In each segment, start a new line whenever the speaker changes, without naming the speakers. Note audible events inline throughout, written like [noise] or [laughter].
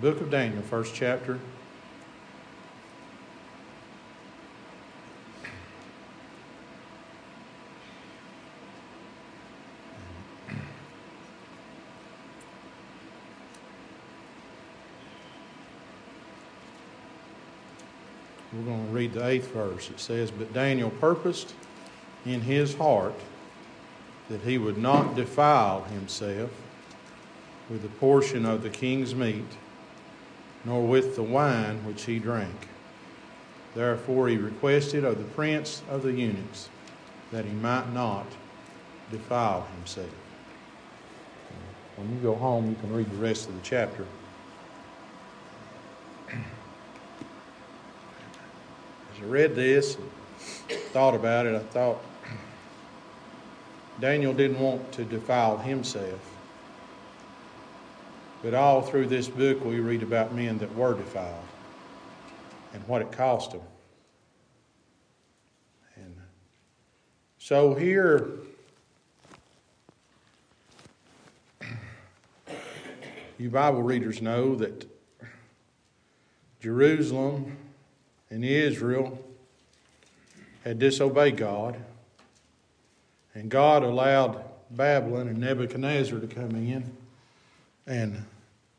Book of Daniel, first chapter. We're going to read the eighth verse. It says, But Daniel purposed in his heart that he would not defile himself with a portion of the king's meat, nor with the wine which he drank. Therefore he requested of the prince of the eunuchs that he might not defile himself. When you go home, you can read the rest of the chapter. As I read this and thought about it, I thought Daniel didn't want to defile himself. But all through this book, we read about men that were defiled and what it cost them. And so here, you Bible readers know that Jerusalem and Israel had disobeyed God, and God allowed Babylon and Nebuchadnezzar to come in and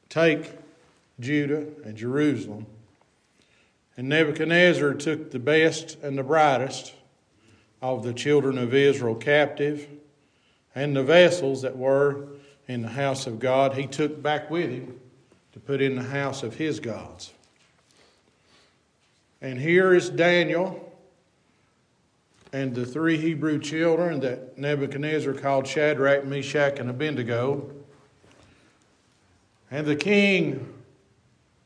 take Judah and Jerusalem. And Nebuchadnezzar took the best and the brightest of the children of Israel captive and the vessels that were in the house of God, he took back with him to put in the house of his gods. And here is Daniel and the three Hebrew children that Nebuchadnezzar called Shadrach, Meshach, and Abednego. And the king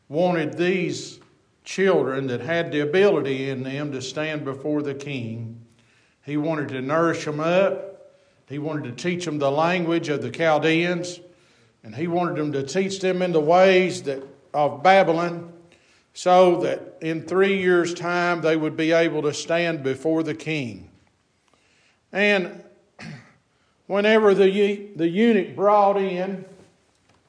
wanted these children that had the ability in them to stand before the king. He wanted to nourish them up. He wanted to teach them the language of the Chaldeans. And he wanted them to teach them in the ways that, of Babylon so that in three years' time they would be able to stand before the king. And [clears throat] whenever the, the eunuch brought in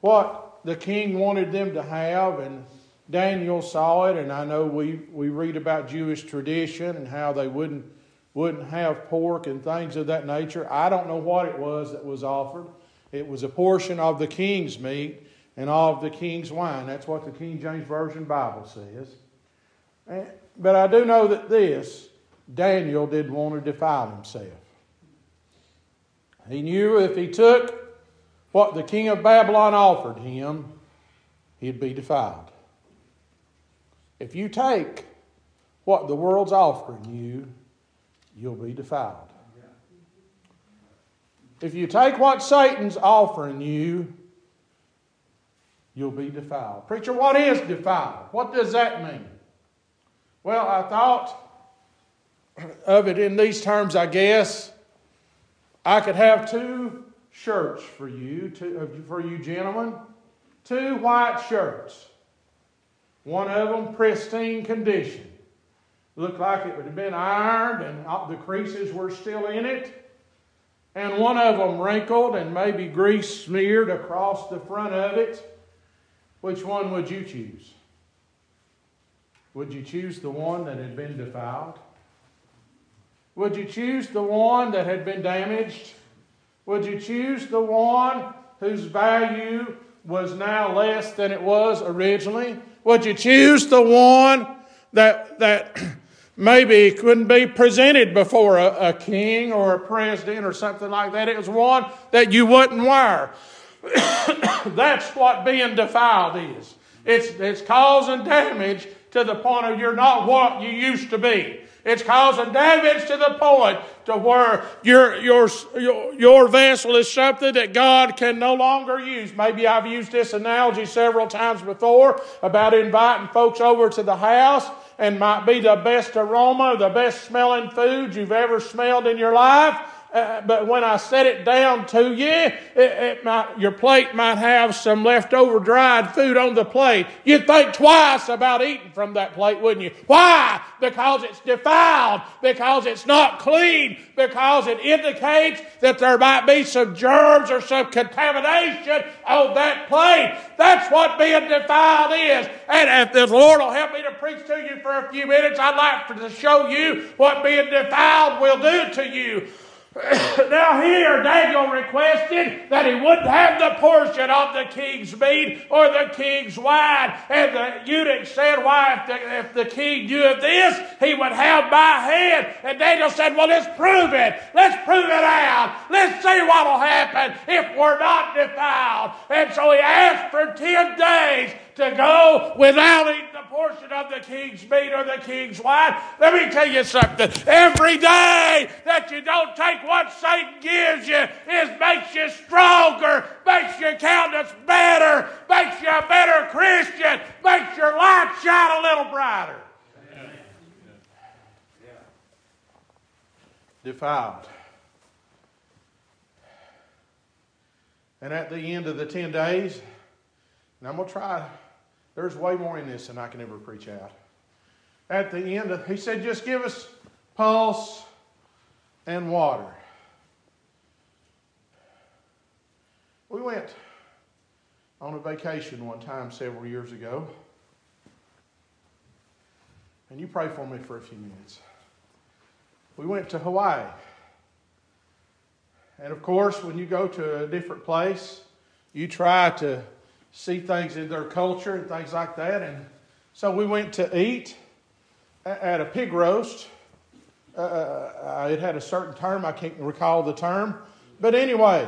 what the king wanted them to have, and Daniel saw it, and I know we, we read about Jewish tradition and how they wouldn't, wouldn't have pork and things of that nature. I don't know what it was that was offered. It was a portion of the king's meat and of the king's wine. That's what the King James Version Bible says. Eh, but I do know that this Daniel didn't want to defile himself. He knew if he took what the king of Babylon offered him, he'd be defiled. If you take what the world's offering you, you'll be defiled. If you take what Satan's offering you, you'll be defiled. Preacher, what is defiled? What does that mean? Well, I thought of it in these terms, I guess. I could have two shirts for you, two, uh, for you gentlemen. Two white shirts. One of them pristine condition. Looked like it would have been ironed and the creases were still in it. And one of them wrinkled and maybe grease smeared across the front of it. Which one would you choose? Would you choose the one that had been defiled? Would you choose the one that had been damaged? Would you choose the one whose value was now less than it was originally? Would you choose the one that, that [clears throat] maybe couldn't be presented before a, a king or a president or something like that? It was one that you wouldn't wear. [coughs] That's what being defiled is. It's, it's causing damage to the point of you're not what you used to be. It's causing damage to the point to where your, your, your vessel is something that God can no longer use. Maybe I've used this analogy several times before about inviting folks over to the house and might be the best aroma, the best smelling food you've ever smelled in your life. Uh, but when I set it down to you, it, it might, your plate might have some leftover dried food on the plate. You'd think twice about eating from that plate, wouldn't you? Why? Because it's defiled, because it's not clean, because it indicates that there might be some germs or some contamination on that plate. That's what being defiled is. And if the Lord will help me to preach to you for a few minutes, I'd like to show you what being defiled will do to you. [coughs] now here Daniel requested that he wouldn't have the portion of the king's meat or the king's wine. And the eunuch said, why, if the, if the king knew of this, he would have my head. And Daniel said, well, let's prove it. Let's prove it out. Let's see what will happen if we're not defiled. And so he asked for 10 days to go without eating a portion of the king's meat or the king's wine. Let me tell you something. Every day that you don't take what Satan gives you, it makes you stronger, makes your countenance better, makes you a better Christian, makes your light shine a little brighter. Defiled. And at the end of the 10 days, and I'm going to try there's way more in this than I can ever preach out. At the end, of, he said, just give us pulse and water. We went on a vacation one time several years ago. And you pray for me for a few minutes. We went to Hawaii. And of course, when you go to a different place, you try to see things in their culture and things like that. And so we went to eat at a pig roast. Uh, uh, it had a certain term, I can't recall the term. But anyway,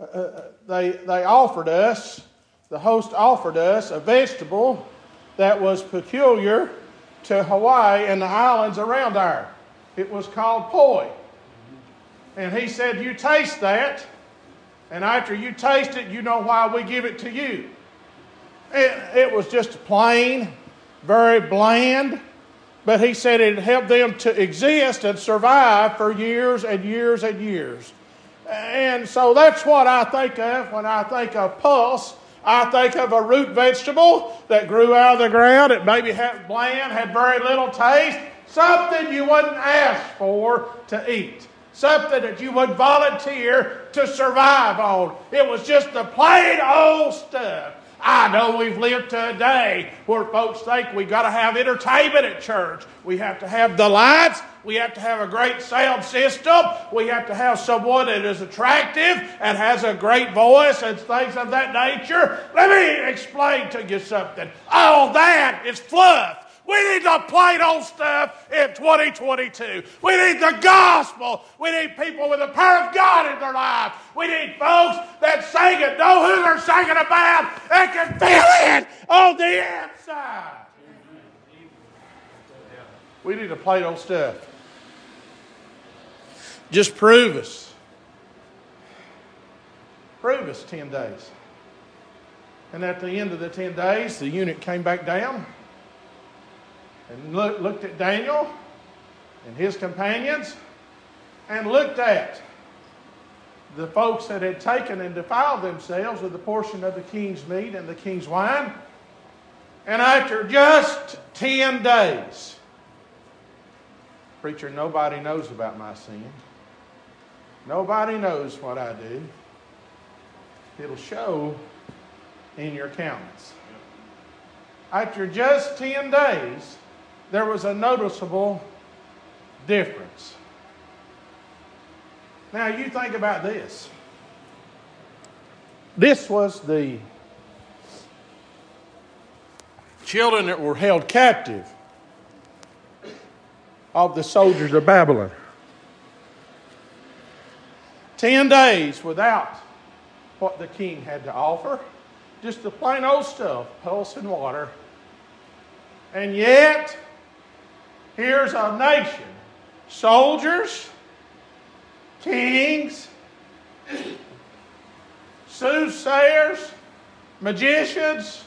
uh, uh, they, they offered us, the host offered us a vegetable that was peculiar to Hawaii and the islands around there. It was called poi. And he said, You taste that, and after you taste it, you know why we give it to you. It, it was just plain, very bland, but he said it helped them to exist and survive for years and years and years. And so that's what I think of when I think of pulse. I think of a root vegetable that grew out of the ground. It maybe had bland, had very little taste, something you wouldn't ask for to eat something that you would volunteer to survive on. It was just the plain old stuff. I know we've lived today where folks think we got to have entertainment at church. We have to have the lights. We have to have a great sound system. We have to have someone that is attractive and has a great voice and things of that nature. Let me explain to you something. All that is fluff. We need the plain old stuff in 2022. We need the gospel. We need people with the power of God in their life. We need folks that sing it, know who they're singing about, and can feel it on the inside. We need the plain old stuff. Just prove us. Prove us 10 days. And at the end of the 10 days, the eunuch came back down and look, looked at Daniel and his companions and looked at the folks that had taken and defiled themselves with the portion of the king's meat and the king's wine. And after just 10 days, preacher, nobody knows about my sin. Nobody knows what I do. It'll show in your countenance. After just 10 days, there was a noticeable difference. Now, you think about this. This was the children that were held captive of the soldiers of Babylon. Ten days without what the king had to offer, just the plain old stuff, pulse and water. And yet, Here's a nation soldiers, kings, soothsayers, magicians,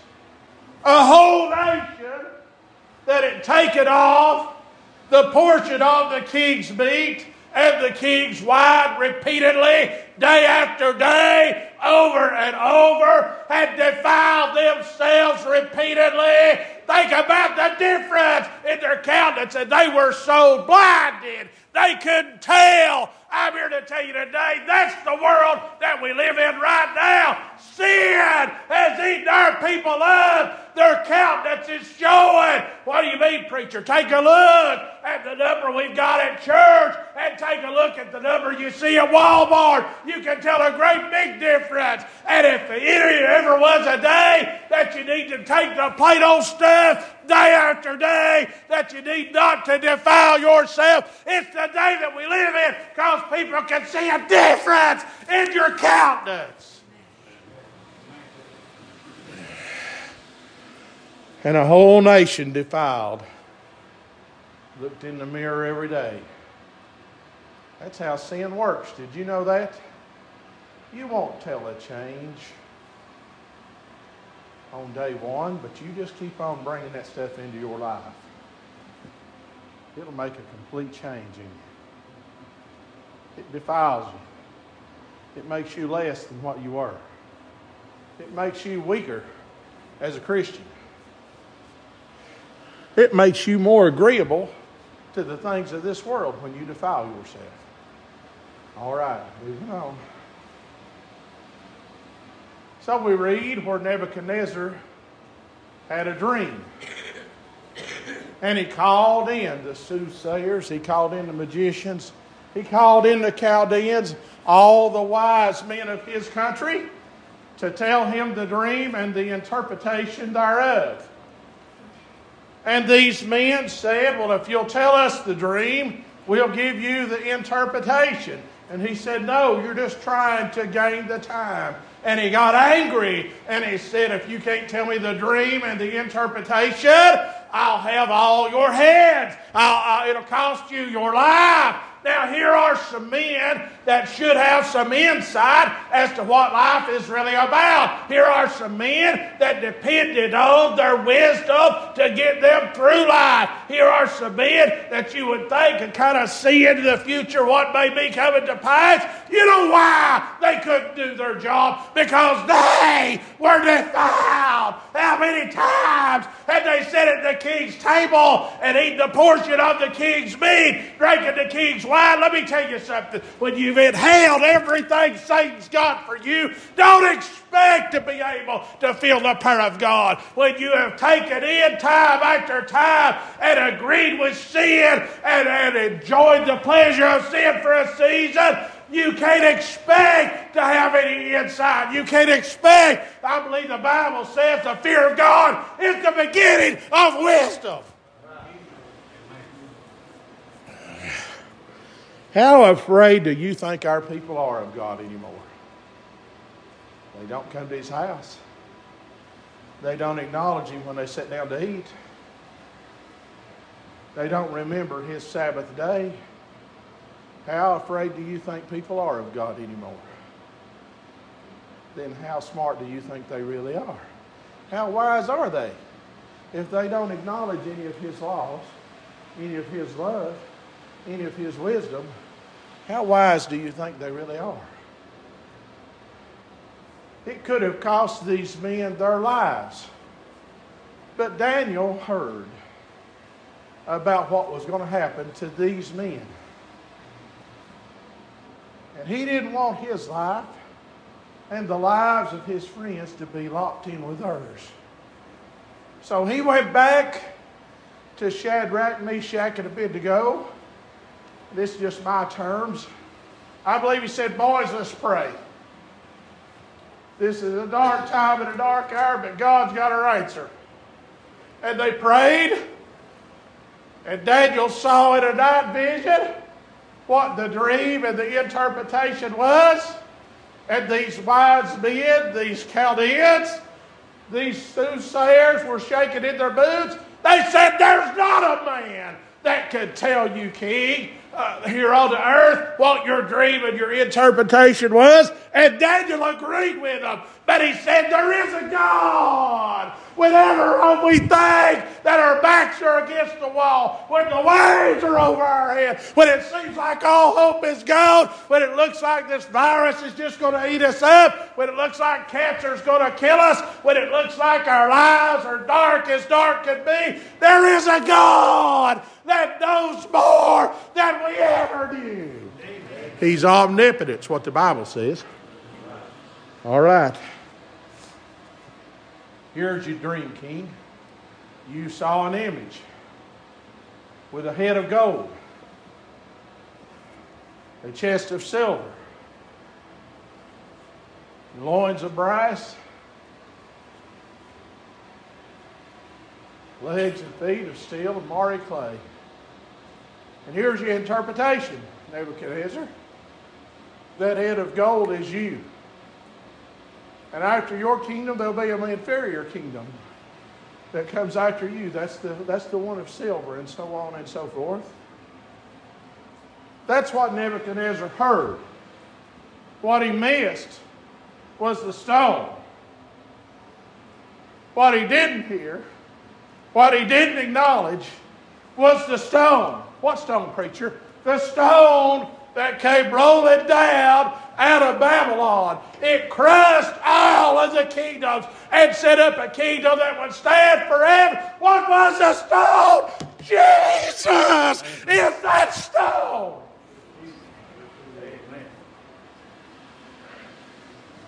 a whole nation that had taken off the portion of the king's meat and the king's wife repeatedly, day after day, over and over, had defiled themselves repeatedly. Think about the difference in their countenance, and they were so blinded they couldn't tell. I'm here to tell you today that's the world that we live in right now. Sin has eaten our people up. Their countenance is showing. What do you mean, preacher? Take a look at the number we've got at church and take a look at the number you see at Walmart. You can tell a great big difference. And if there ever was a day that you need to take the plain old stuff day after day, that you need not to defile yourself, it's the day that we live in because people can see a difference in your countenance. and a whole nation defiled looked in the mirror every day. That's how sin works. Did you know that? You won't tell a change on day one, but you just keep on bringing that stuff into your life. It'll make a complete change in you. It defiles you. It makes you less than what you were. It makes you weaker as a Christian. It makes you more agreeable to the things of this world when you defile yourself. All right, moving on. So we read where Nebuchadnezzar had a dream. And he called in the soothsayers, he called in the magicians, he called in the Chaldeans, all the wise men of his country, to tell him the dream and the interpretation thereof. And these men said, Well, if you'll tell us the dream, we'll give you the interpretation. And he said, No, you're just trying to gain the time. And he got angry and he said, If you can't tell me the dream and the interpretation, I'll have all your heads. I'll, I'll, it'll cost you your life. Now, here are some men that should have some insight as to what life is really about. Here are some men that depended on their wisdom to get them through life. Here are some men that you would think could kind of see into the future what may be coming to pass. You know why they couldn't do their job? Because they were defiled. How many times had they sat at the king's table and eaten the portion of the king's meat, drinking the king's wine? Let me tell you something. When you've inhaled everything Satan's got for you, don't expect to be able to feel the power of God. When you have taken in time after time and agreed with sin and, and enjoyed the pleasure of sin for a season, you can't expect to have any insight. You can't expect. I believe the Bible says the fear of God is the beginning of wisdom. How afraid do you think our people are of God anymore? They don't come to His house. They don't acknowledge Him when they sit down to eat. They don't remember His Sabbath day. How afraid do you think people are of God anymore? Then how smart do you think they really are? How wise are they if they don't acknowledge any of His laws, any of His love, any of His wisdom? How wise do you think they really are? It could have cost these men their lives. But Daniel heard about what was going to happen to these men. And he didn't want his life and the lives of his friends to be locked in with theirs. So he went back to Shadrach, Meshach, and Abednego. This is just my terms. I believe he said, Boys, let's pray. This is a dark time and a dark hour, but God's got our answer. And they prayed, and Daniel saw in a night vision what the dream and the interpretation was. And these wise men, these Chaldeans, these soothsayers were shaking in their boots. They said, There's not a man that could tell you, king, uh, here on the earth what your dream and your interpretation was, and Daniel agreed with him. But he said, There is a God. Whenever we think that our backs are against the wall, when the waves are over our head, when it seems like all hope is gone, when it looks like this virus is just going to eat us up, when it looks like cancer is going to kill us, when it looks like our lives are dark as dark can be, there is a God that knows more than we ever knew. He's omnipotent, what the Bible says. All right. Here's your dream, King. You saw an image with a head of gold, a chest of silver, loins of brass, legs and feet of steel and marry clay. And here's your interpretation, Nebuchadnezzar. That head of gold is you. And after your kingdom, there'll be an inferior kingdom that comes after you. That's the, that's the one of silver, and so on and so forth. That's what Nebuchadnezzar heard. What he missed was the stone. What he didn't hear, what he didn't acknowledge, was the stone. What stone, preacher? The stone that came rolling down out of Babylon. It crushed all of the kingdoms and set up a kingdom that would stand forever. What was the stone? Jesus is that stone.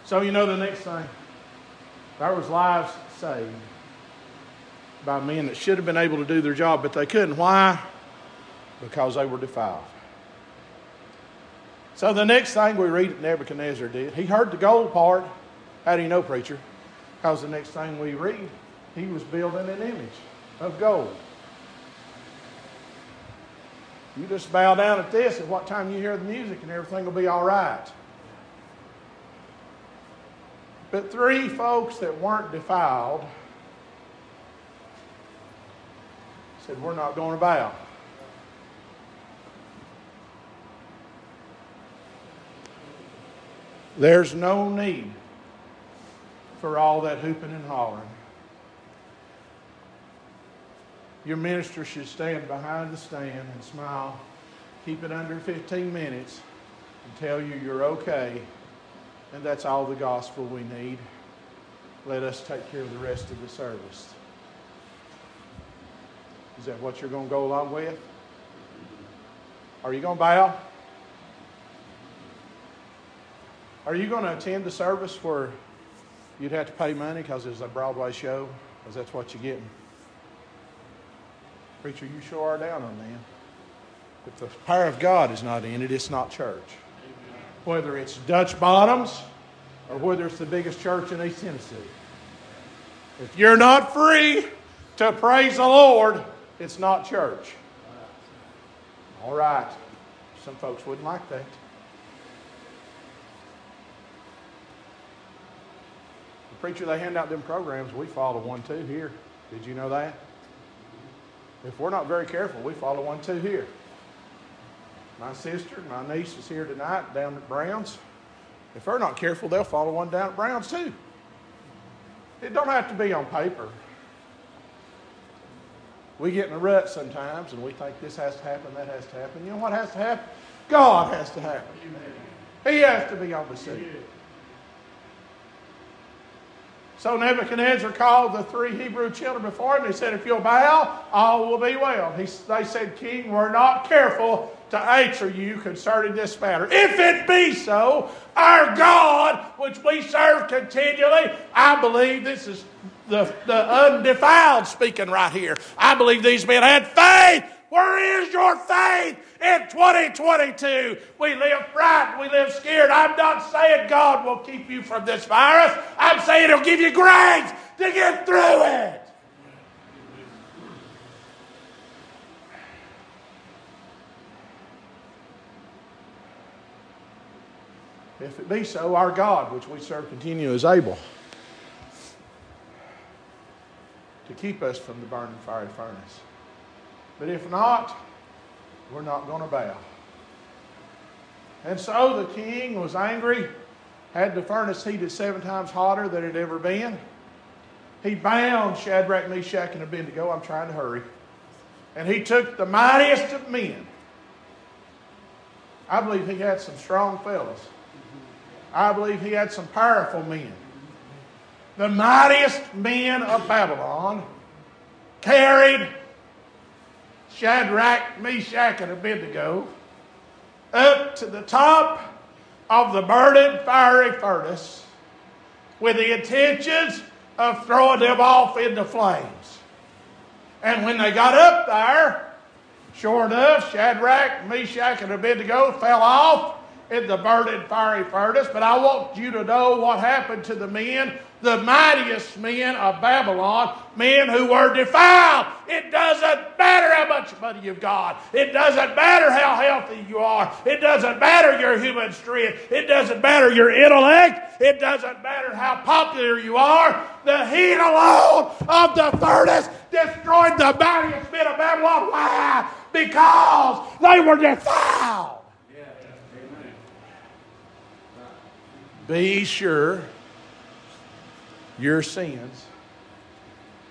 So you know the next thing. There was lives saved by men that should have been able to do their job, but they couldn't. Why? Because they were defiled. So the next thing we read Nebuchadnezzar did, he heard the gold part. How do you know, preacher? Because the next thing we read, he was building an image of gold. You just bow down at this, at what time you hear the music, and everything will be all right. But three folks that weren't defiled said, We're not going to bow. There's no need for all that hooping and hollering. Your minister should stand behind the stand and smile, keep it under 15 minutes, and tell you you're okay. And that's all the gospel we need. Let us take care of the rest of the service. Is that what you're going to go along with? Are you going to bow? Are you going to attend the service where you'd have to pay money because it's a Broadway show? Because that's what you're getting. Preacher, you sure are down on them. If the power of God is not in it, it's not church. Whether it's Dutch Bottoms or whether it's the biggest church in East Tennessee. If you're not free to praise the Lord, it's not church. All right. Some folks wouldn't like that. Preacher, they hand out them programs. We follow one too here. Did you know that? If we're not very careful, we follow one too here. My sister, my niece is here tonight down at Brown's. If they're not careful, they'll follow one down at Brown's too. It don't have to be on paper. We get in a rut sometimes and we think this has to happen, that has to happen. You know what has to happen? God has to happen. He has to be on the scene. So Nebuchadnezzar called the three Hebrew children before him. He said, If you'll bow, all will be well. He, they said, King, we're not careful to answer you concerning this matter. If it be so, our God, which we serve continually, I believe this is the, the undefiled speaking right here. I believe these men had faith. Where is your faith? in 2022. We live frightened. We live scared. I'm not saying God will keep you from this virus. I'm saying He'll give you grace to get through it. If it be so, our God, which we serve continue, is able to keep us from the burning fiery furnace. But if not, we're not going to bow. And so the king was angry, had the furnace heated seven times hotter than it had ever been. He bound Shadrach, Meshach, and Abednego. I'm trying to hurry. And he took the mightiest of men. I believe he had some strong fellows. I believe he had some powerful men. The mightiest men of Babylon carried Shadrach, Meshach, and Abednego up to the top of the burning fiery furnace with the intentions of throwing them off into flames. And when they got up there, sure enough, Shadrach, Meshach, and Abednego fell off in the burning fiery furnace. But I want you to know what happened to the men the mightiest men of Babylon, men who were defiled. It doesn't matter how much money you've got. It doesn't matter how healthy you are. It doesn't matter your human strength. It doesn't matter your intellect. It doesn't matter how popular you are. The heat alone of the furnace destroyed the mightiest men of Babylon. Why? Because they were defiled. Be sure your sins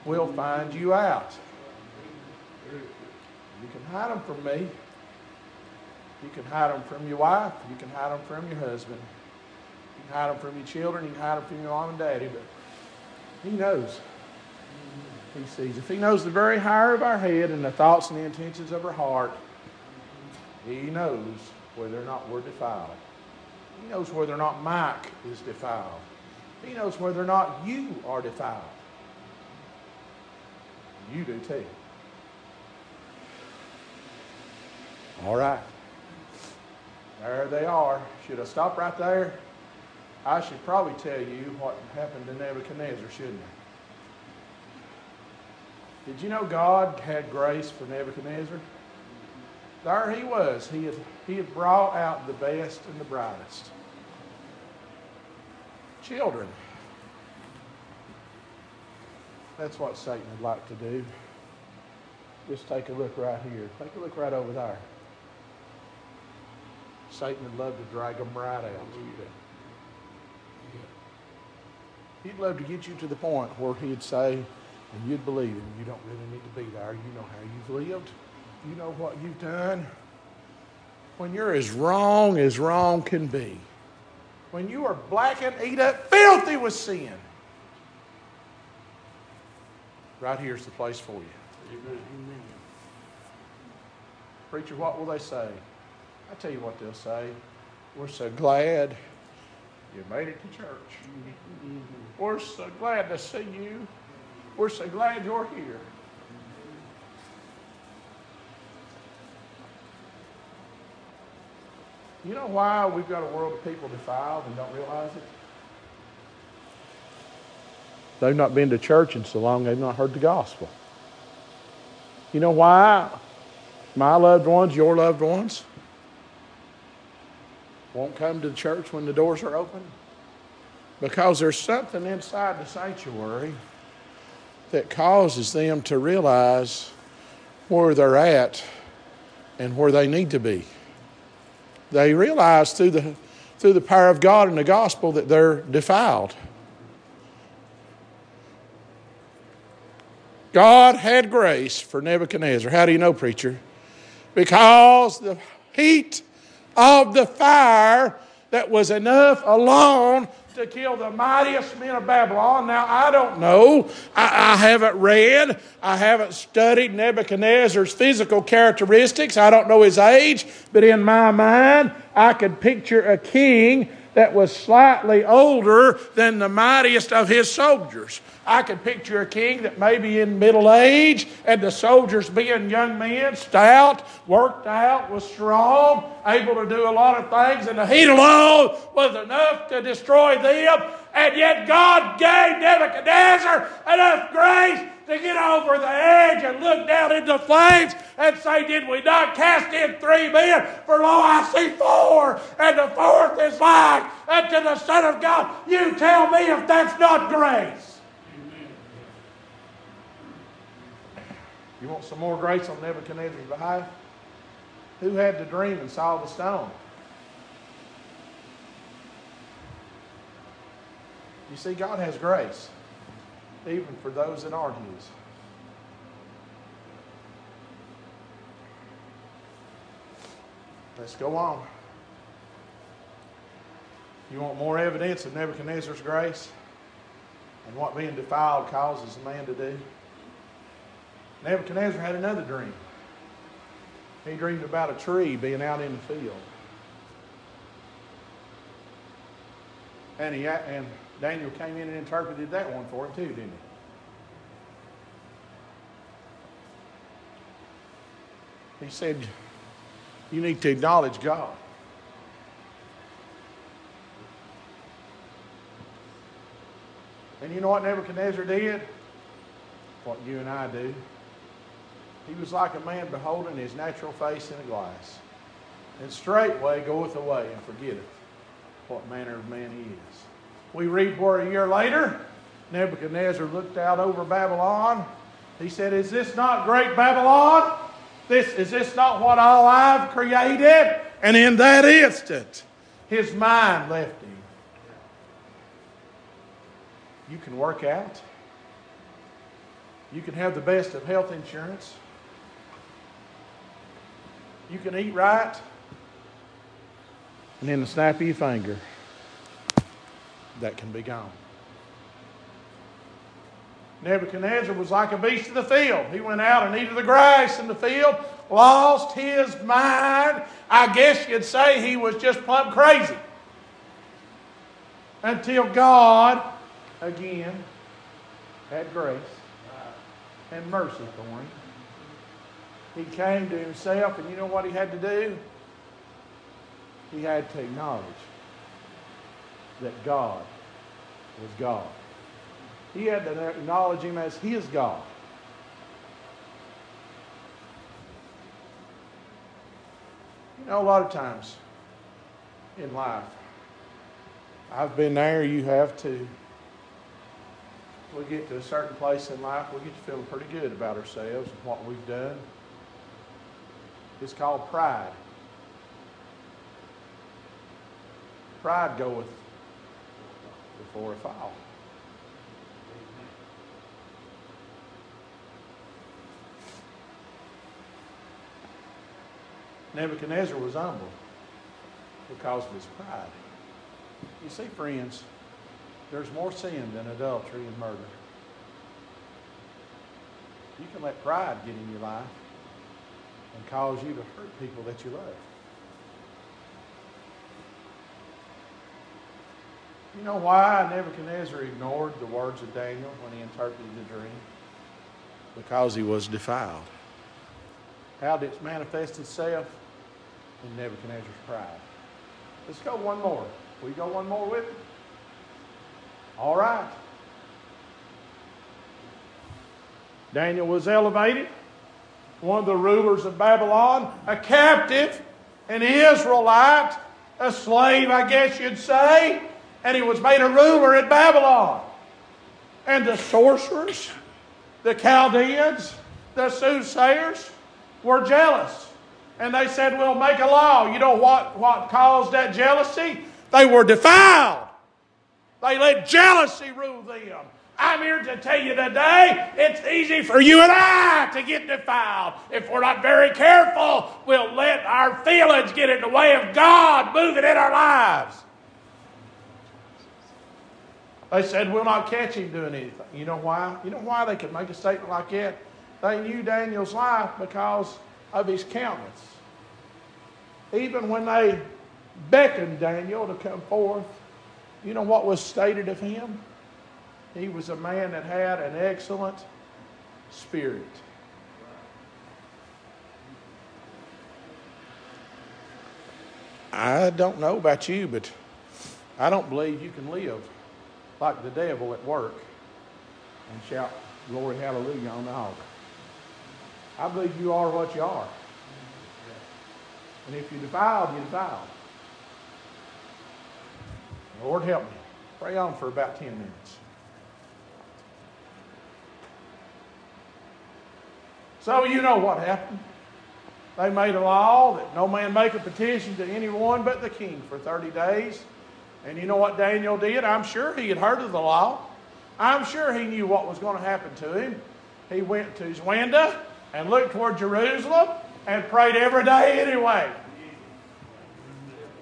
will find you out. You can hide them from me. You can hide them from your wife. You can hide them from your husband. You can hide them from your children. You can hide them from your mom and daddy. But He knows. He sees. If He knows the very hair of our head and the thoughts and the intentions of our heart, He knows whether or not we're defiled. He knows whether or not Mike is defiled. He knows whether or not you are defiled. You do too. All right. There they are. Should I stop right there? I should probably tell you what happened to Nebuchadnezzar, shouldn't I? Did you know God had grace for Nebuchadnezzar? There he was. He had, he had brought out the best and the brightest children. That's what Satan would like to do. Just take a look right here. Take a look right over there. Satan would love to drag them right out. He'd love to get you to the point where he'd say, and you'd believe him, you don't really need to be there. You know how you've lived. You know what you've done. When you're as wrong as wrong can be when you are black and eat up, filthy with sin. Right here's the place for you. Amen. Preacher, what will they say? I tell you what they'll say. We're so glad you made it to church. Mm-hmm. We're so glad to see you. We're so glad you're here. You know why we've got a world of people defiled and don't realize it? They've not been to church in so long, they've not heard the gospel. You know why my loved ones, your loved ones, won't come to the church when the doors are open? Because there's something inside the sanctuary that causes them to realize where they're at and where they need to be. They realize through the, through the power of God and the gospel that they're defiled. God had grace for Nebuchadnezzar. How do you know, preacher? Because the heat of the fire that was enough alone to kill the mightiest men of Babylon. Now, I don't know. I, I, haven't read. I haven't studied Nebuchadnezzar's physical characteristics. I don't know his age. But in my mind, I could picture a king that was slightly older than the mightiest of his soldiers. I could picture a king that may be in middle age and the soldiers being young men, stout, worked out, was strong, able to do a lot of things, and the heat alone was enough to destroy them. And yet God gave Nebuchadnezzar enough grace to get over the edge and look down into flames and say, Did we not cast in three men? For lo, I see four, and the fourth is like unto the Son of God. You tell me if that's not grace. You want some more grace on Nebuchadnezzar's behalf? Who had the dream and saw the stone? You see, God has grace, even for those that aren't His. Let's go on. You want more evidence of Nebuchadnezzar's grace and what being defiled causes a man to do? Nebuchadnezzar had another dream. He dreamed about a tree being out in the field. And, he, and Daniel came in and interpreted that one for him too, didn't he? He said, You need to acknowledge God. And you know what Nebuchadnezzar did? What you and I do. He was like a man beholding his natural face in a glass, and straightway goeth away and forgetteth what manner of man he is. We read where a year later, Nebuchadnezzar looked out over Babylon. He said, Is this not great Babylon? This, is this not what all I've created? And in that instant, his mind left him. You can work out. You can have the best of health insurance. You can eat right. And in the snap of your finger, that can be gone. Nebuchadnezzar was like a beast of the field. He went out and ate the grass in the field, lost his mind. I guess you'd say he was just plumb crazy. Until God, again, had grace and mercy for him. He came to himself, and you know what he had to do? He had to acknowledge that God was God. He had to acknowledge him as his God. You know, a lot of times in life, I've been there, you have too. We get to a certain place in life, we get to feeling pretty good about ourselves and what we've done. It's called pride. Pride goeth before a fall. Nebuchadnezzar was humble because of his pride. You see, friends, there's more sin than adultery and murder. You can let pride get in your life and cause you to hurt people that you love. You know why Nebuchadnezzar ignored the words of Daniel when he interpreted the dream? Because he was defiled. How did it manifest itself? In Nebuchadnezzar's pride. Let's go one more. We go one more with it? All right. Daniel was elevated, one of the rulers of Babylon, a captive, an Israelite, a slave, I guess you'd say and he was made a ruler at Babylon. And the sorcerers, the Chaldeans, the soothsayers were jealous. And they said, We'll make a law. You know what, what caused that jealousy? They were defiled. They let jealousy rule them. I'm here to tell you today it's easy for you and I to get defiled. If we're not very careful, we'll let our feelings get in the way of God moving in our lives. They said, We'll not catch him doing anything. You know why? You know why they could make a statement like that? They knew Daniel's life because of his countenance. Even when they beckoned Daniel to come forth, you know what was stated of him? He was a man that had an excellent spirit. I don't know about you, but I don't believe you can live like the devil at work and shout glory hallelujah on the altar. I believe you are what you are. And if you defiled, you defiled. Lord help me. Pray on for about 10 minutes. So you know what happened. They made a law that no man make a petition to anyone but the king for 30 days. And you know what Daniel did? I'm sure he had heard of the law. I'm sure he knew what was going to happen to him. He went to his window and looked toward Jerusalem and prayed every day anyway.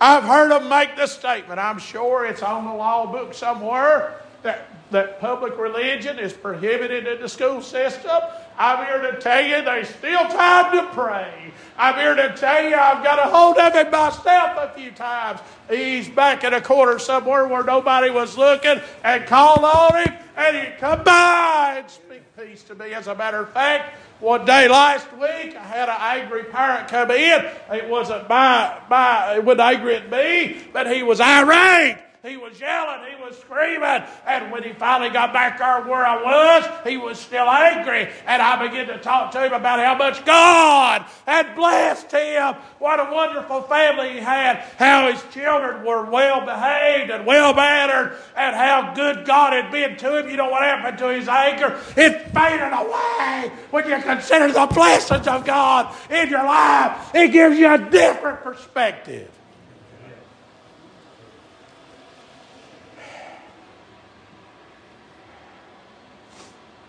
I've heard them make this statement. I'm sure it's on the law book somewhere that, that public religion is prohibited in the school system. I'm here to tell you there's still time to pray. I'm here to tell you I've got a hold of it myself a few times. He's back in a corner somewhere where nobody was looking and called on him and he'd come by and speak peace to me. As a matter of fact, one day last week, I had an angry parent come in. It wasn't my, my, it wasn't angry at me, but he was irate. He was yelling, he was screaming. And when he finally got back there where I was, he was still angry. And I began to talk to him about how much God had blessed him. What a wonderful family he had. How his children were well behaved and well mannered. And how good God had been to him. You know what happened to his anger? It faded away when you consider the blessings of God in your life. It gives you a different perspective.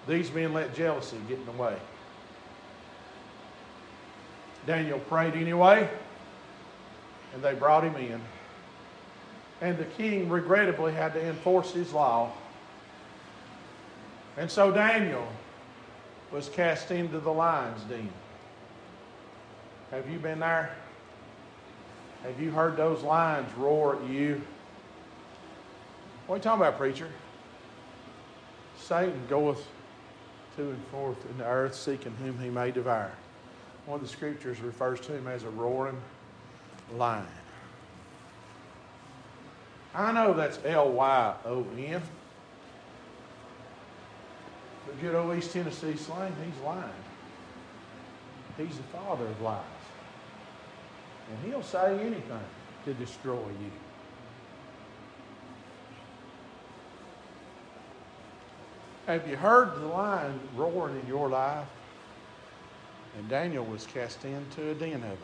These men let jealousy get in the way. Daniel prayed anyway, and they brought him in. And the king regrettably had to enforce his law. And so Daniel was cast into the lion's den. Have you been there? Have you heard those lions roar at you? What are you talking about, preacher? Satan goeth to and forth in the earth, seeking whom he may devour. One of the scriptures refers to him as a roaring lion. I know that's L Y O N. But good old East Tennessee slang, he's lying. He's the father of lies. And he'll say anything to destroy you. Have you heard the lion roaring in your life? And Daniel was cast into a den of them.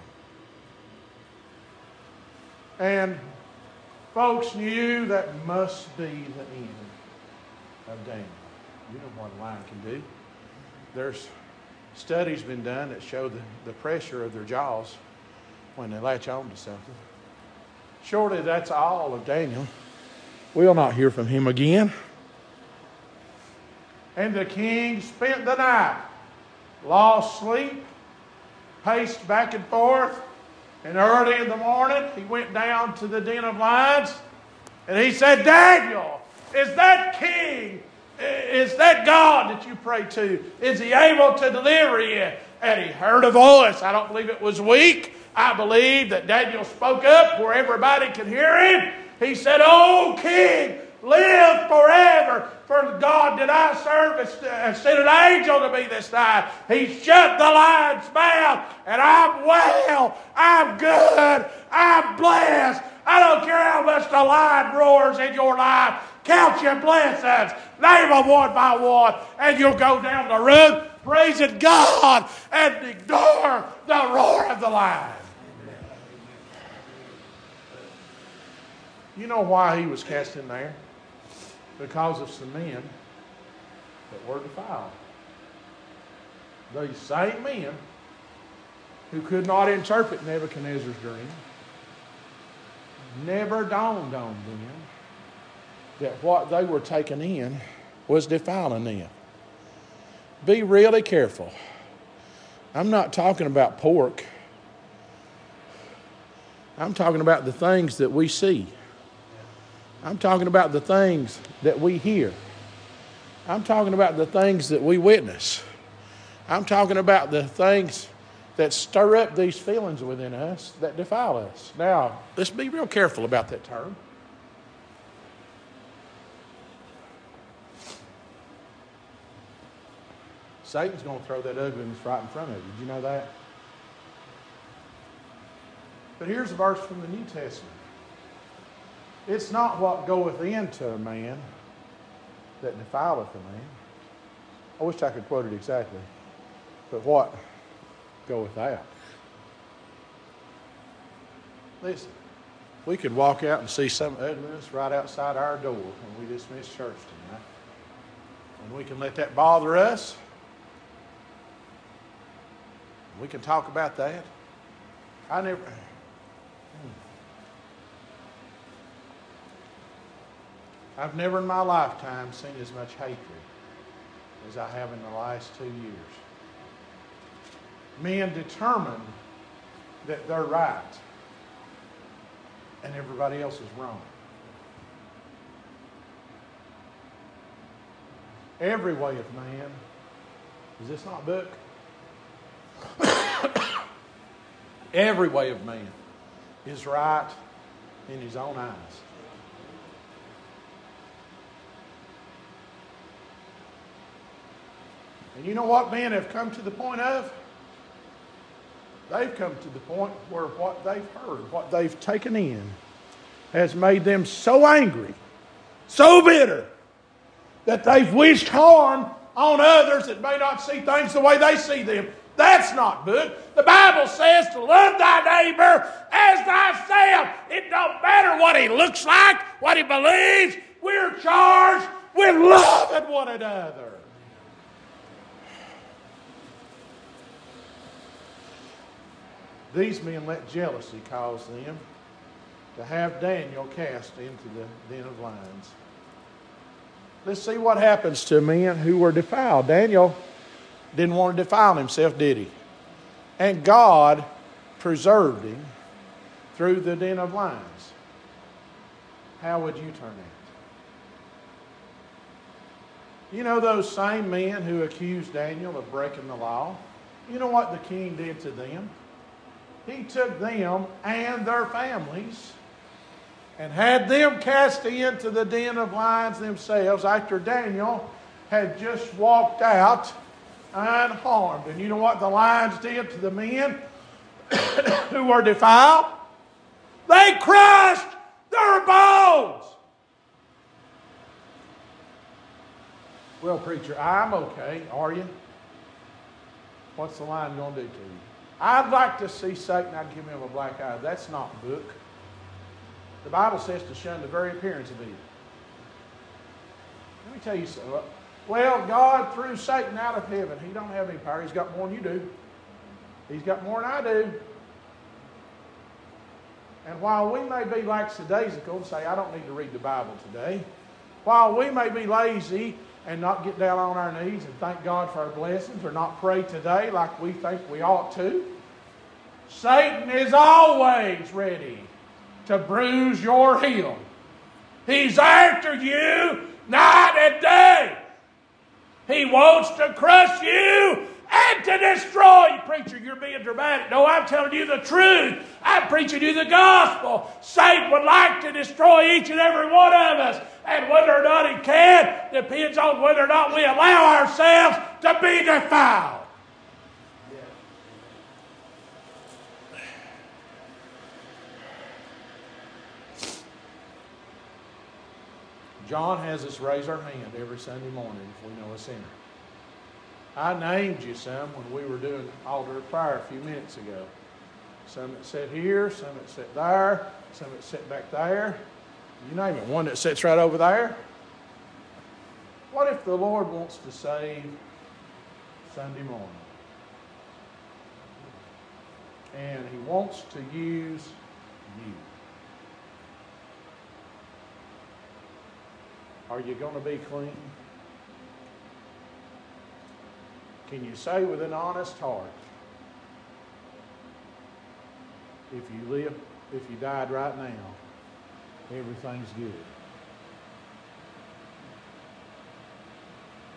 And folks knew that must be the end of Daniel. You know what a lion can do. There's studies been done that show the, the pressure of their jaws when they latch on to something. Surely that's all of Daniel. We'll not hear from him again. And the king spent the night, lost sleep, paced back and forth, and early in the morning he went down to the den of lions and he said, Daniel, is that king, is that God that you pray to, is he able to deliver you? And he heard a voice. I don't believe it was weak. I believe that Daniel spoke up where everybody could hear him. He said, Oh, king, live forever. For God did I serve and sent an angel to me this night. He shut the lion's mouth, and I'm well, I'm good, I'm blessed. I don't care how much the lion roars in your life. Count your blessings, name them one by one, and you'll go down the road praising God and ignore the roar of the lion. You know why he was cast in there? Because of some men that were defiled. These same men who could not interpret Nebuchadnezzar's dream never dawned on them that what they were taking in was defiling them. Be really careful. I'm not talking about pork. I'm talking about the things that we see. I'm talking about the things that we hear. I'm talking about the things that we witness. I'm talking about the things that stir up these feelings within us that defile us. Now, let's be real careful about that term. Satan's going to throw that ugliness right in front of you. Did you know that? But here's a verse from the New Testament. It's not what goeth into a man that defileth a man. I wish I could quote it exactly. But what goeth out? Listen, We could walk out and see some ugliness right outside our door when we dismiss church tonight. And we can let that bother us. We can talk about that. I never. Hmm. I've never in my lifetime seen as much hatred as I have in the last two years. Men determined that they're right and everybody else is wrong. Every way of man. Is this not book? [coughs] Every way of man is right in his own eyes. And you know what men have come to the point of? They've come to the point where what they've heard, what they've taken in, has made them so angry, so bitter, that they've wished harm on others that may not see things the way they see them. That's not good. The Bible says to love thy neighbor as thyself. It don't matter what he looks like, what he believes. We're charged with loving one another. These men let jealousy cause them to have Daniel cast into the den of lions. Let's see what happens to men who were defiled. Daniel didn't want to defile himself, did he? And God preserved him through the den of lions. How would you turn out? You know those same men who accused Daniel of breaking the law? You know what the king did to them? He took them and their families and had them cast into the den of lions themselves after Daniel had just walked out unharmed. And you know what the lions did to the men [coughs] who were defiled? They crushed their bones. Well, preacher, I'm okay. Are you? What's the lion going to do to you? I'd like to see Satan, I'd give him a black eye. That's not book. The Bible says to shun the very appearance of evil. Let me tell you something. Well, God threw Satan out of heaven. He don't have any power. He's got more than you do. He's got more than I do. And while we may be lackadaisical and say, I don't need to read the Bible today, while we may be lazy and not get down on our knees and thank God for our blessings or not pray today like we think we ought to, Satan is always ready to bruise your heel. He's after you night and day. He wants to crush you and to destroy. Preacher, you're being dramatic. No, I'm telling you the truth. I'm preaching you the gospel. Satan would like to destroy each and every one of us. And whether or not he can depends on whether or not we allow ourselves to be defiled. John has us raise our hand every Sunday morning if we know a sinner. I named you some when we were doing altar prayer a few minutes ago. Some that sit here, some that sit there, some that sit back there. You name it. One that sits right over there. What if the Lord wants to save Sunday morning? And He wants to use you. Are you going to be clean? Can you say with an honest heart, if you live, if you died right now, everything's good?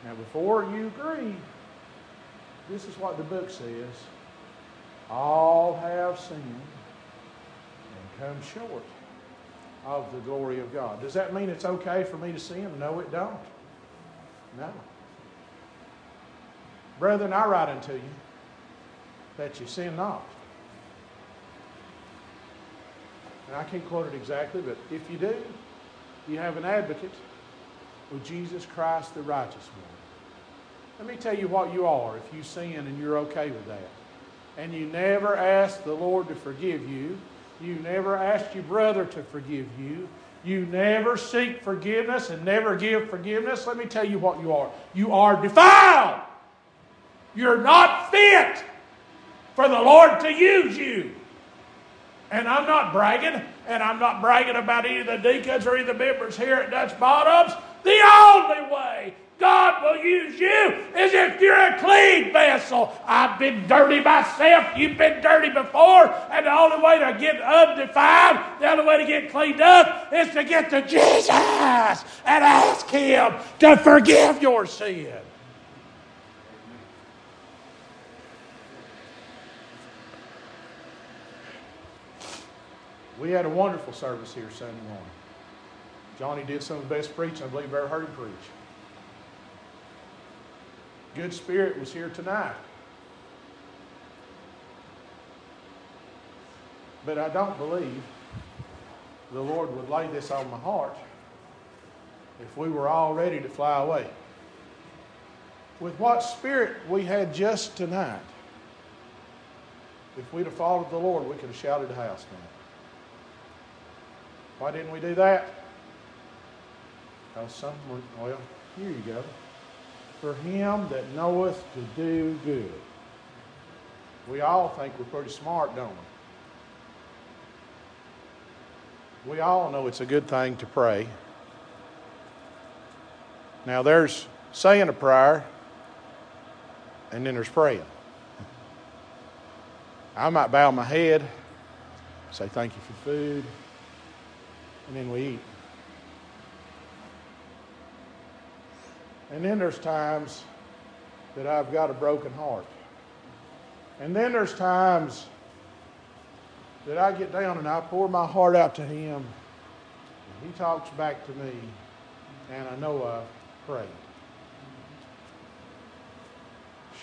Now, before you agree, this is what the book says all have sinned and come short of the glory of God. Does that mean it's okay for me to sin? No, it don't. No. Brethren, I write unto you that you sin not. And I can't quote it exactly, but if you do, you have an advocate with Jesus Christ, the righteous one. Let me tell you what you are if you sin and you're okay with that. And you never ask the Lord to forgive you You never ask your brother to forgive you. You never seek forgiveness and never give forgiveness. Let me tell you what you are. You are defiled. You're not fit for the Lord to use you. And I'm not bragging, and I'm not bragging about any of the deacons or any of the members here at Dutch Bottoms. The only way God will use you is if you're a clean vessel. I've been dirty myself. You've been dirty before. And the only way to get undefiled, the only way to get cleaned up is to get to Jesus and ask Him to forgive your sin. We had a wonderful service here Sunday morning. Johnny did some of the best preaching I believe I've ever heard him preach. Good Spirit was here tonight. But I don't believe the Lord would lay this on my heart if we were all ready to fly away. With what spirit we had just tonight, if we'd have followed the Lord, we could have shouted the house down. Why didn't we do that? Because some were, well, here you go. For him that knoweth to do good. We all think we're pretty smart, don't we? We all know it's a good thing to pray. Now, there's saying a prayer, and then there's praying. I might bow my head, say thank you for food, and then we eat. And then there's times that I've got a broken heart. And then there's times that I get down and I pour my heart out to Him. And He talks back to me, and I know I've prayed.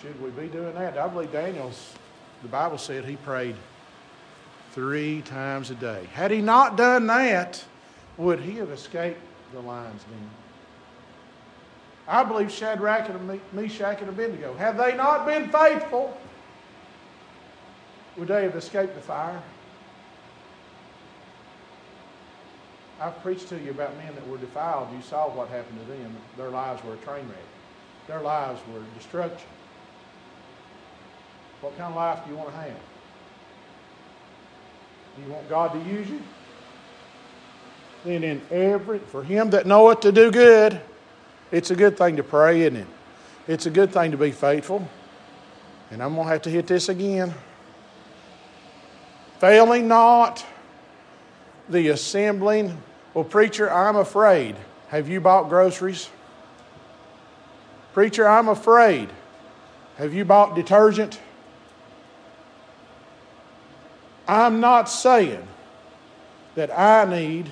Should we be doing that? I believe Daniel's, the Bible said he prayed three times a day. Had he not done that, would he have escaped the lion's den? I believe Shadrach and Meshach and Abednego, had they not been faithful, would they have escaped the fire? I've preached to you about men that were defiled. You saw what happened to them. Their lives were a train wreck. Their lives were destruction. What kind of life do you want to have? Do you want God to use you? Then in every, for him that knoweth to do good, it's a good thing to pray, isn't it? It's a good thing to be faithful. And I'm going to have to hit this again. Failing not the assembling. Well, preacher, I'm afraid. Have you bought groceries? Preacher, I'm afraid. Have you bought detergent? I'm not saying that I need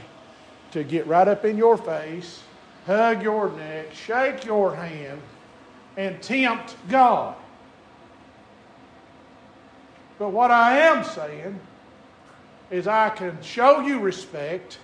to get right up in your face hug your neck, shake your hand, and tempt God. But what I am saying is, I can show you respect.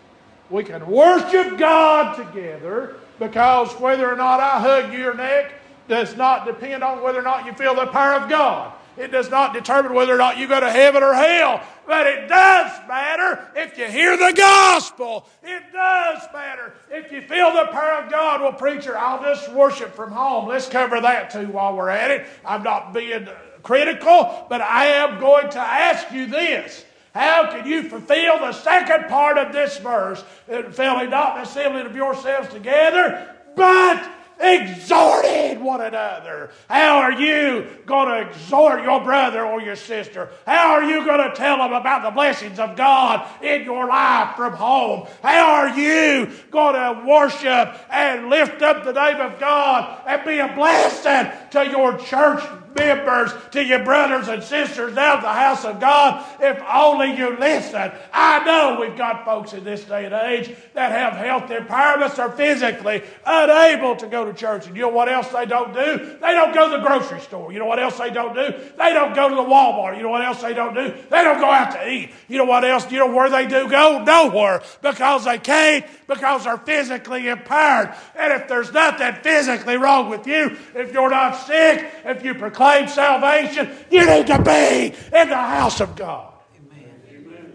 We can worship God together because whether or not I hug your neck does not depend on whether or not you feel the power of God. It does not determine whether or not you go to heaven or hell. But it does matter if you hear the gospel. It does matter if you feel the power of God. Well, preacher, I'll just worship from home. Let's cover that too while we're at it. I'm not being critical, but I am going to ask you this. How can you fulfill the second part of this verse? Failing not the assembling of yourselves together, but exhorting one another. How are you going to exhort your brother or your sister? How are you going to tell them about the blessings of God in your life from home? How are you going to worship and lift up the name of God and be a blessing to your church members, to your brothers and sisters down the house of God, if only you listen. I know we've got folks in this day and age that have health impairments or physically unable to go to church. And you know what else they don't do? They don't go to the grocery store. You know what else they don't do? They don't go to the Walmart. You know what else they don't do? They don't go out to eat. You know what else? You know where they do go? Nowhere. Because they can't, because they're physically impaired. And if there's nothing physically wrong with you, if you're not sick, if you proclaim proclaim salvation, you need to be in the house of God. Amen.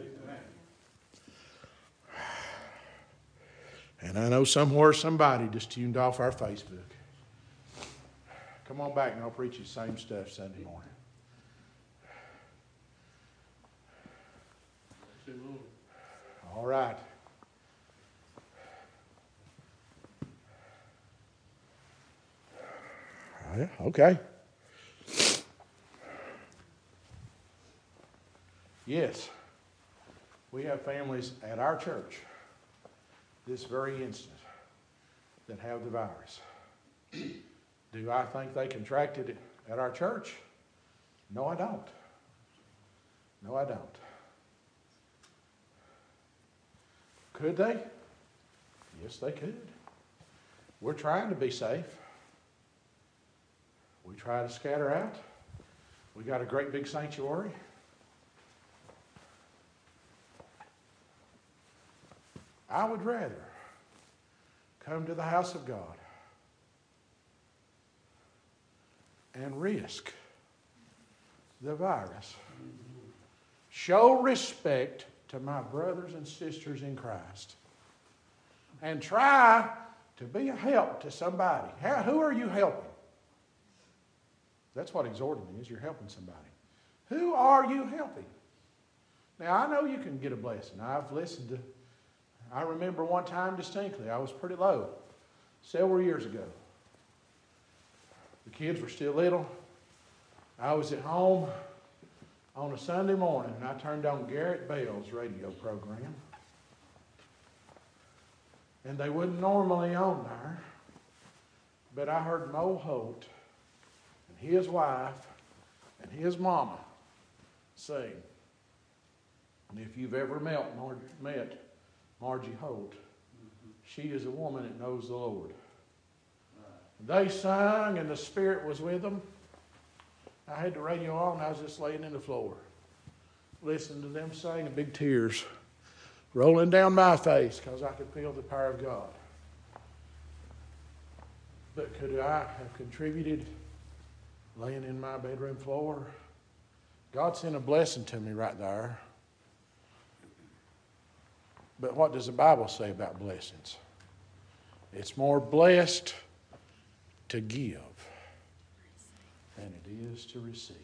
And I know somewhere somebody just tuned off our Facebook. Come on back and I'll preach you the same stuff Sunday morning. All right. Yeah, okay. Yes, we have families at our church this very instant that have the virus. [clears throat] Do I think they contracted it at our church? No, I don't. No, I don't. Could they? Yes, they could. We're trying to be safe. We try to scatter out. We got a great big sanctuary. I would rather come to the house of God and risk the virus. Show respect to my brothers and sisters in Christ. And try to be a help to somebody. How, who are you helping? That's what exhorting is. You're helping somebody. Who are you helping? Now, I know you can get a blessing. I've listened to, I remember one time distinctly, I was pretty low several years ago. The kids were still little. I was at home on a Sunday morning and I turned on Garrett Bell's radio program. And they wouldn't normally on there, but I heard Mo Holt and his wife and his mama sing. And if you've ever met, met Margie Holt, mm-hmm. she is a woman that knows the Lord. They sang and the Spirit was with them. I had the radio on I was just laying in the floor, listening to them sing, and big tears rolling down my face because I could feel the power of God. But could I have contributed laying in my bedroom floor? God sent a blessing to me right there. But what does the Bible say about blessings? It's more blessed to give than it is to receive.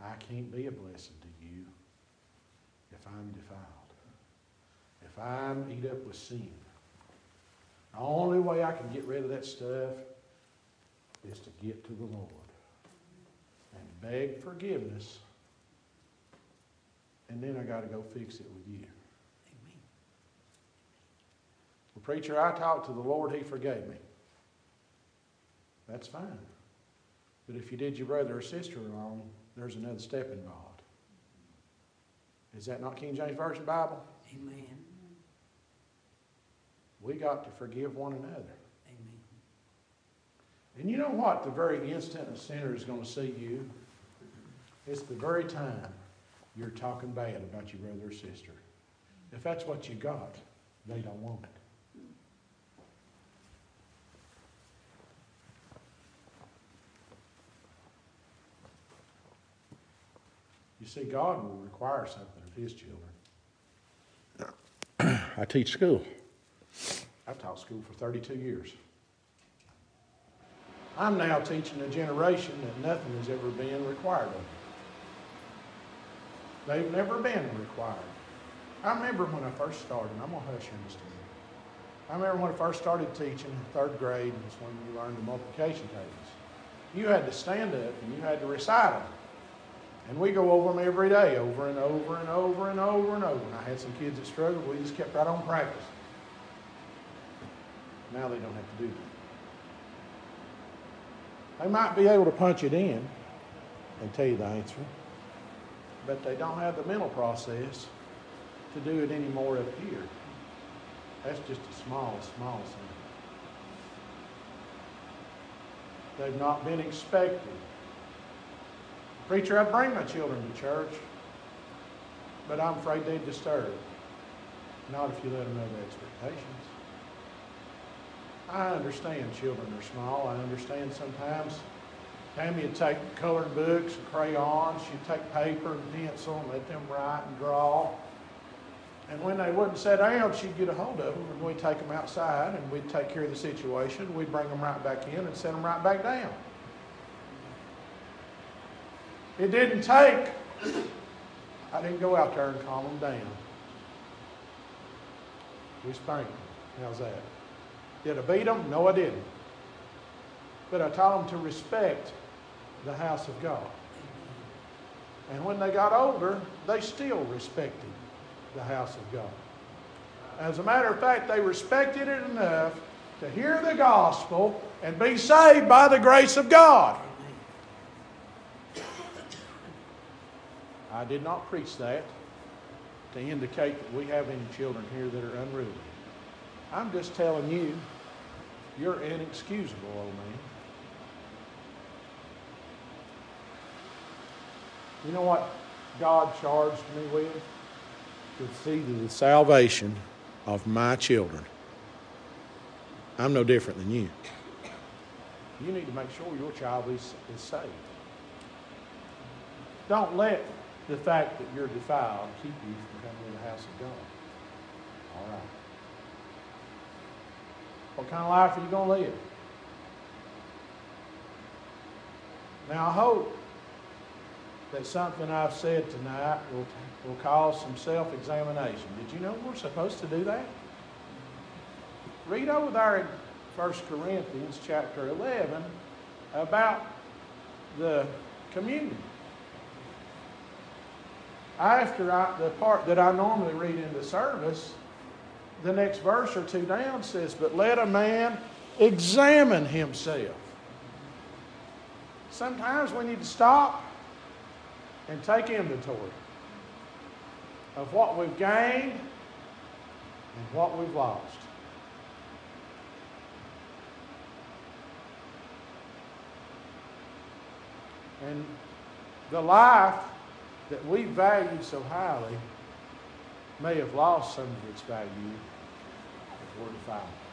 I can't be a blessing to you if I'm defiled, if I'm eat up with sin. The only way I can get rid of that stuff is to get to the Lord and beg forgiveness, and then I got to go fix it with you. Amen. Well, preacher, I talked to the Lord, He forgave me. That's fine. But if you did your brother or sister wrong, there's another step involved. Is that not King James Version Bible?
Amen.
We got to forgive one another.
Amen.
And you know what? The very instant a sinner is going to see you, it's the very time you're talking bad about your brother or sister. If that's what you got, they don't want it. You see, God will require something of His children. I teach school. I've taught school for 32 years. I'm now teaching a generation that nothing has ever been required of them. They've never been required. I remember when I first started, I'm going to hush in a minute. I remember when I first started teaching, third grade and was when you learned the multiplication tables. You had to stand up and you had to recite them. And we go over them every day, over and over and over and over and over. And I had some kids that struggled. We just kept right on practicing. Now they don't have to do that. They might be able to punch it in and tell you the answer, but they don't have the mental process to do it anymore up here. That's just a small, small thing. They've not been expected. Preacher, I'd bring my children to church, but I'm afraid they'd disturb. Not if you let them know the expectations. I understand children are small. I understand sometimes Tammy would take colored books and crayons. She'd take paper and pencil and let them write and draw. And when they wouldn't sit down, she'd get a hold of them and we'd take them outside and we'd take care of the situation. We'd bring them right back in and set them right back down. It didn't take, I didn't go out there and calm them down. We spanked them. How's that? Did I beat them? No, I didn't. But I taught them to respect the house of God. And when they got older, they still respected the house of God. As a matter of fact, they respected it enough to hear the gospel and be saved by the grace of God. I did not preach that to indicate that we have any children here that are unruly. I'm just telling you, you're inexcusable, old man. You know what God charged me with? To see to the salvation of my children. I'm no different than you. You need to make sure your child is, is saved. Don't let the fact that you're defiled keep you from coming to the house of God. All right. What kind of life are you going to live? Now, I hope that something I've said tonight will, will cause some self examination. Did you know we're supposed to do that? Read over there in 1 Corinthians chapter 11 about the communion. After I, the part that I normally read in the service, the next verse or two down says, But let a man examine himself. Sometimes we need to stop and take inventory of what we've gained and what we've lost. And the life that we value so highly may have lost some of its value if we're defiled.